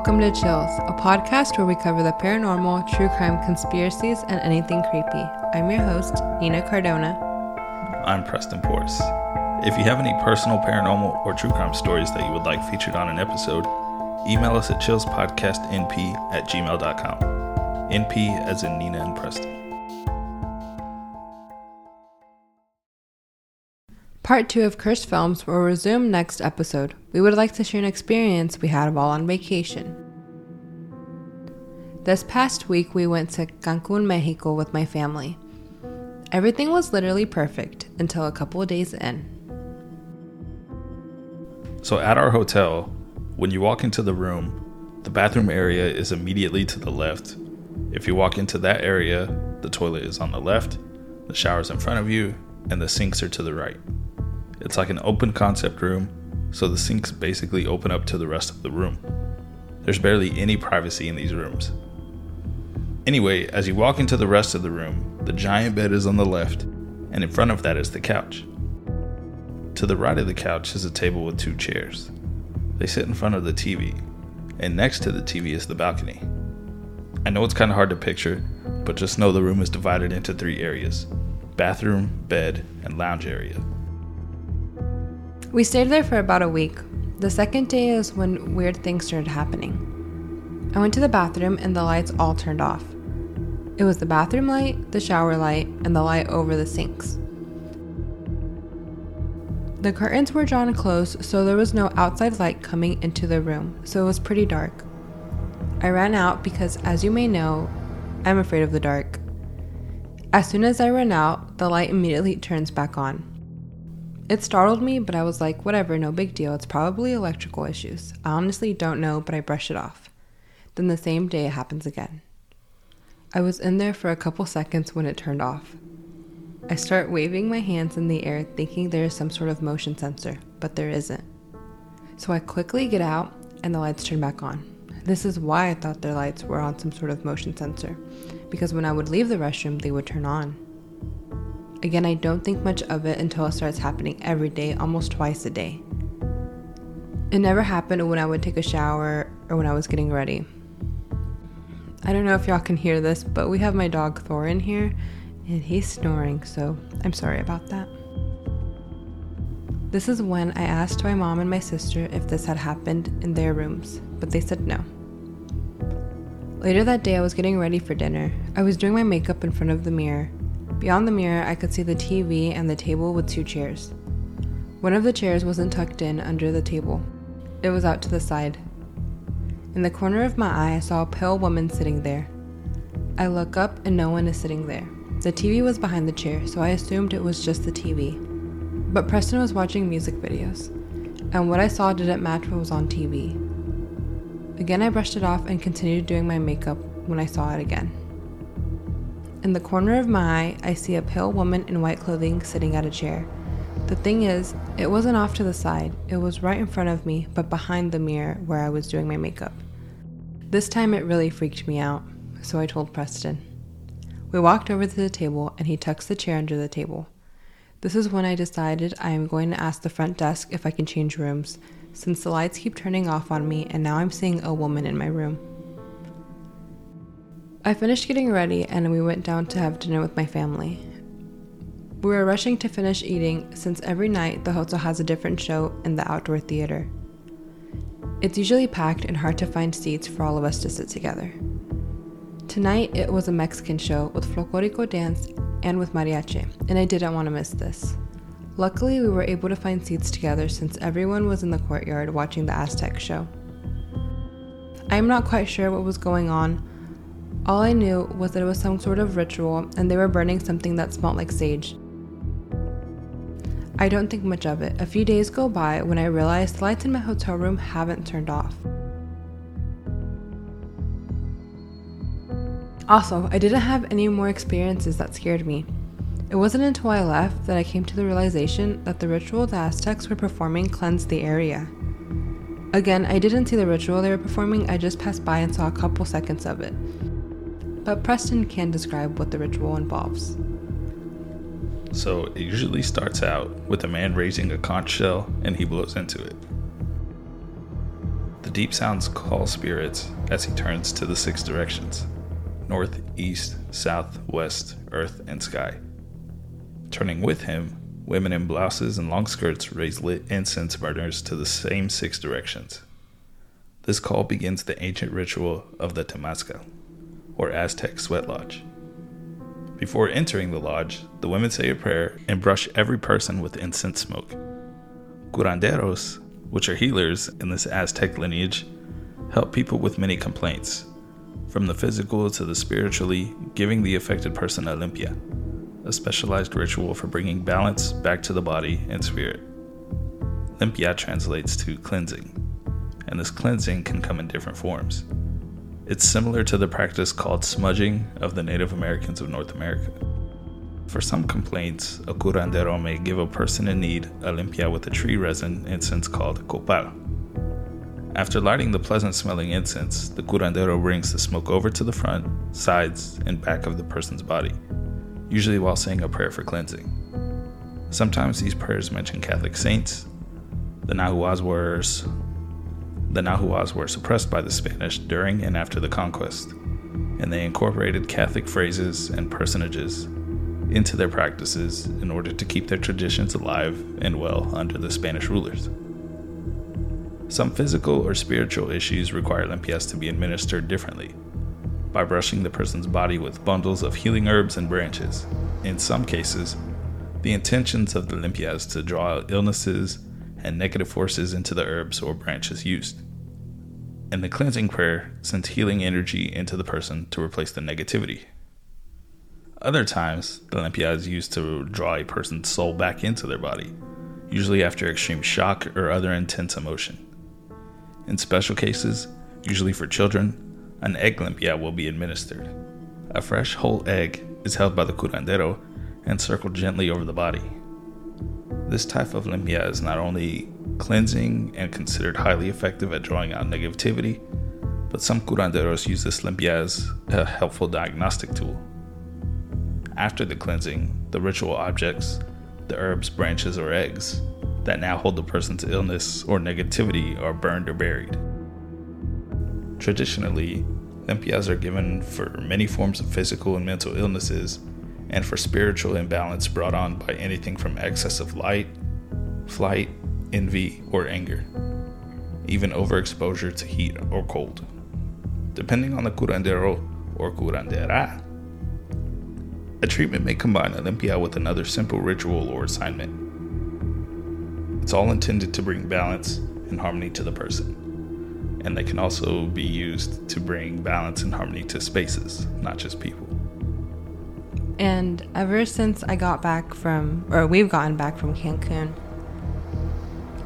Welcome to Chills, a podcast where we cover the paranormal, true crime, conspiracies, and anything creepy. I'm your host, Nina Cardona. I'm Preston Porce. If you have any personal, paranormal, or true crime stories that you would like featured on an episode, email us at chillspodcastnp at gmail.com. NP as in Nina and Preston. Part 2 of Cursed Films will resume next episode. We would like to share an experience we had while on vacation. This past week, we went to Cancun, Mexico with my family. Everything was literally perfect until a couple of days in. So, at our hotel, when you walk into the room, the bathroom area is immediately to the left. If you walk into that area, the toilet is on the left, the shower's in front of you, and the sinks are to the right. It's like an open concept room, so the sinks basically open up to the rest of the room. There's barely any privacy in these rooms. Anyway, as you walk into the rest of the room, the giant bed is on the left, and in front of that is the couch. To the right of the couch is a table with two chairs. They sit in front of the TV, and next to the TV is the balcony. I know it's kind of hard to picture, but just know the room is divided into three areas bathroom, bed, and lounge area. We stayed there for about a week. The second day is when weird things started happening. I went to the bathroom and the lights all turned off. It was the bathroom light, the shower light, and the light over the sinks. The curtains were drawn close, so there was no outside light coming into the room, so it was pretty dark. I ran out because, as you may know, I'm afraid of the dark. As soon as I run out, the light immediately turns back on. It startled me, but I was like, whatever, no big deal. It's probably electrical issues. I honestly don't know, but I brush it off. Then the same day it happens again. I was in there for a couple seconds when it turned off. I start waving my hands in the air, thinking there is some sort of motion sensor, but there isn't. So I quickly get out and the lights turn back on. This is why I thought their lights were on some sort of motion sensor, because when I would leave the restroom, they would turn on. Again, I don't think much of it until it starts happening every day, almost twice a day. It never happened when I would take a shower or when I was getting ready. I don't know if y'all can hear this, but we have my dog Thor in here and he's snoring, so I'm sorry about that. This is when I asked my mom and my sister if this had happened in their rooms, but they said no. Later that day, I was getting ready for dinner. I was doing my makeup in front of the mirror Beyond the mirror, I could see the TV and the table with two chairs. One of the chairs wasn't tucked in under the table, it was out to the side. In the corner of my eye, I saw a pale woman sitting there. I look up and no one is sitting there. The TV was behind the chair, so I assumed it was just the TV. But Preston was watching music videos, and what I saw didn't match what was on TV. Again, I brushed it off and continued doing my makeup when I saw it again. In the corner of my eye, I see a pale woman in white clothing sitting at a chair. The thing is, it wasn't off to the side, it was right in front of me, but behind the mirror where I was doing my makeup. This time it really freaked me out, so I told Preston. We walked over to the table and he tucks the chair under the table. This is when I decided I am going to ask the front desk if I can change rooms, since the lights keep turning off on me and now I'm seeing a woman in my room. I finished getting ready and we went down to have dinner with my family. We were rushing to finish eating since every night the hotel has a different show in the outdoor theater. It's usually packed and hard to find seats for all of us to sit together. Tonight it was a Mexican show with folklorico dance and with mariachi, and I didn't want to miss this. Luckily, we were able to find seats together since everyone was in the courtyard watching the Aztec show. I am not quite sure what was going on, all I knew was that it was some sort of ritual and they were burning something that smelled like sage. I don't think much of it. A few days go by when I realize the lights in my hotel room haven't turned off. Also, I didn't have any more experiences that scared me. It wasn't until I left that I came to the realization that the ritual the Aztecs were performing cleansed the area. Again, I didn't see the ritual they were performing, I just passed by and saw a couple seconds of it but Preston can describe what the ritual involves. So it usually starts out with a man raising a conch shell and he blows into it. The deep sounds call spirits as he turns to the six directions north, east, south, west, earth, and sky. Turning with him, women in blouses and long skirts raise lit incense burners to the same six directions. This call begins the ancient ritual of the Temazcal, or Aztec sweat lodge. Before entering the lodge, the women say a prayer and brush every person with incense smoke. Curanderos, which are healers in this Aztec lineage, help people with many complaints, from the physical to the spiritually, giving the affected person a limpia, a specialized ritual for bringing balance back to the body and spirit. Limpia translates to cleansing, and this cleansing can come in different forms. It's similar to the practice called smudging of the Native Americans of North America. For some complaints, a curandero may give a person in need a limpia with a tree resin incense called copal. After lighting the pleasant smelling incense, the curandero brings the smoke over to the front, sides, and back of the person's body, usually while saying a prayer for cleansing. Sometimes these prayers mention Catholic saints. The Nahuas were, the Nahuas were suppressed by the Spanish during and after the conquest, and they incorporated Catholic phrases and personages into their practices in order to keep their traditions alive and well under the Spanish rulers. Some physical or spiritual issues require limpias to be administered differently by brushing the person's body with bundles of healing herbs and branches. In some cases, the intentions of the limpia is to draw out illnesses and negative forces into the herbs or branches used. And the cleansing prayer sends healing energy into the person to replace the negativity. Other times, the limpia is used to draw a person's soul back into their body, usually after extreme shock or other intense emotion. In special cases, usually for children, an egg limpia will be administered. A fresh whole egg is held by the curandero and circled gently over the body. This type of limpia is not only cleansing and considered highly effective at drawing out negativity, but some curanderos use this limpia as a helpful diagnostic tool. After the cleansing, the ritual objects, the herbs, branches, or eggs, that now hold the person's illness or negativity are burned or buried. Traditionally, limpias are given for many forms of physical and mental illnesses and for spiritual imbalance brought on by anything from excess of light, flight, envy, or anger, even overexposure to heat or cold. Depending on the curandero or curandera, a treatment may combine a limpia with another simple ritual or assignment. It's all intended to bring balance and harmony to the person. And they can also be used to bring balance and harmony to spaces, not just people. And ever since I got back from, or we've gotten back from Cancun,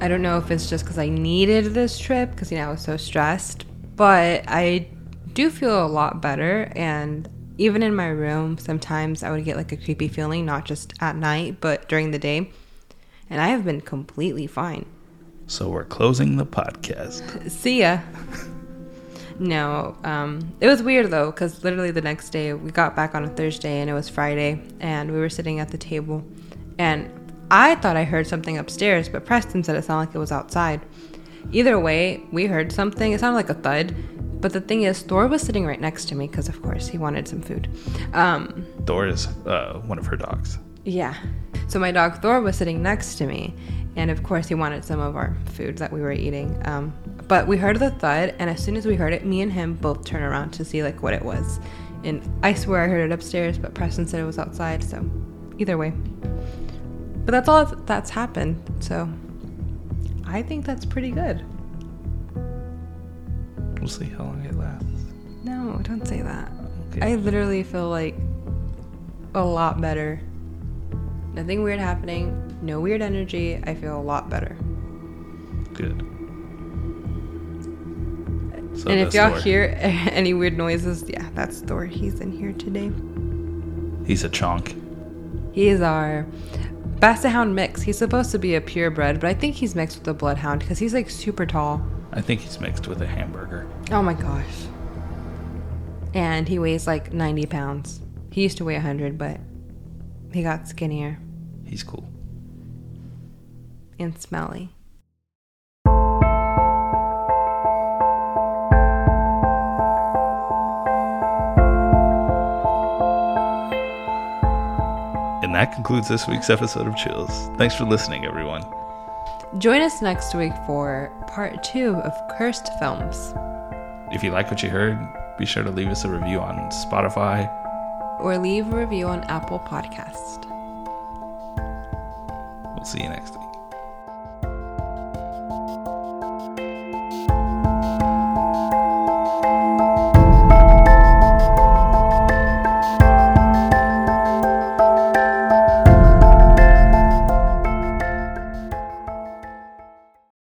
I don't know if it's just because I needed this trip because, you know, I was so stressed, but I do feel a lot better. And even in my room, sometimes I would get like a creepy feeling, not just at night, but during the day and I have been completely fine. So we're closing the podcast. See ya. no, um, it was weird though, because literally the next day we got back on a Thursday and it was Friday, and we were sitting at the table, and I thought I heard something upstairs, but Preston said it sounded like it was outside. Either way, we heard something. It sounded like a thud, but the thing is, Thor was sitting right next to me because, of course, he wanted some food. Um, Thor is uh, one of her dogs. Yeah. So my dog Thor was sitting next to me, and of course he wanted some of our food that we were eating. Um, but we heard the thud, and as soon as we heard it, me and him both turned around to see like what it was. And I swear I heard it upstairs, but Preston said it was outside. So either way, but that's all that's happened. So I think that's pretty good. We'll see how long it lasts. No, don't say that. Okay. I literally feel like a lot better Nothing weird happening, no weird energy. I feel a lot better. Good. So and if y'all Thor. hear any weird noises, yeah, that's Thor. He's in here today. He's a chonk. He is our Basset Hound mix. He's supposed to be a purebred, but I think he's mixed with a Bloodhound because he's like super tall. I think he's mixed with a hamburger. Oh my gosh. And he weighs like 90 pounds. He used to weigh 100, but he got skinnier. He's cool. And smelly. And that concludes this week's episode of Chills. Thanks for listening, everyone. Join us next week for part two of Cursed Films. If you like what you heard, be sure to leave us a review on Spotify or leave a review on Apple Podcast. We'll see you next time.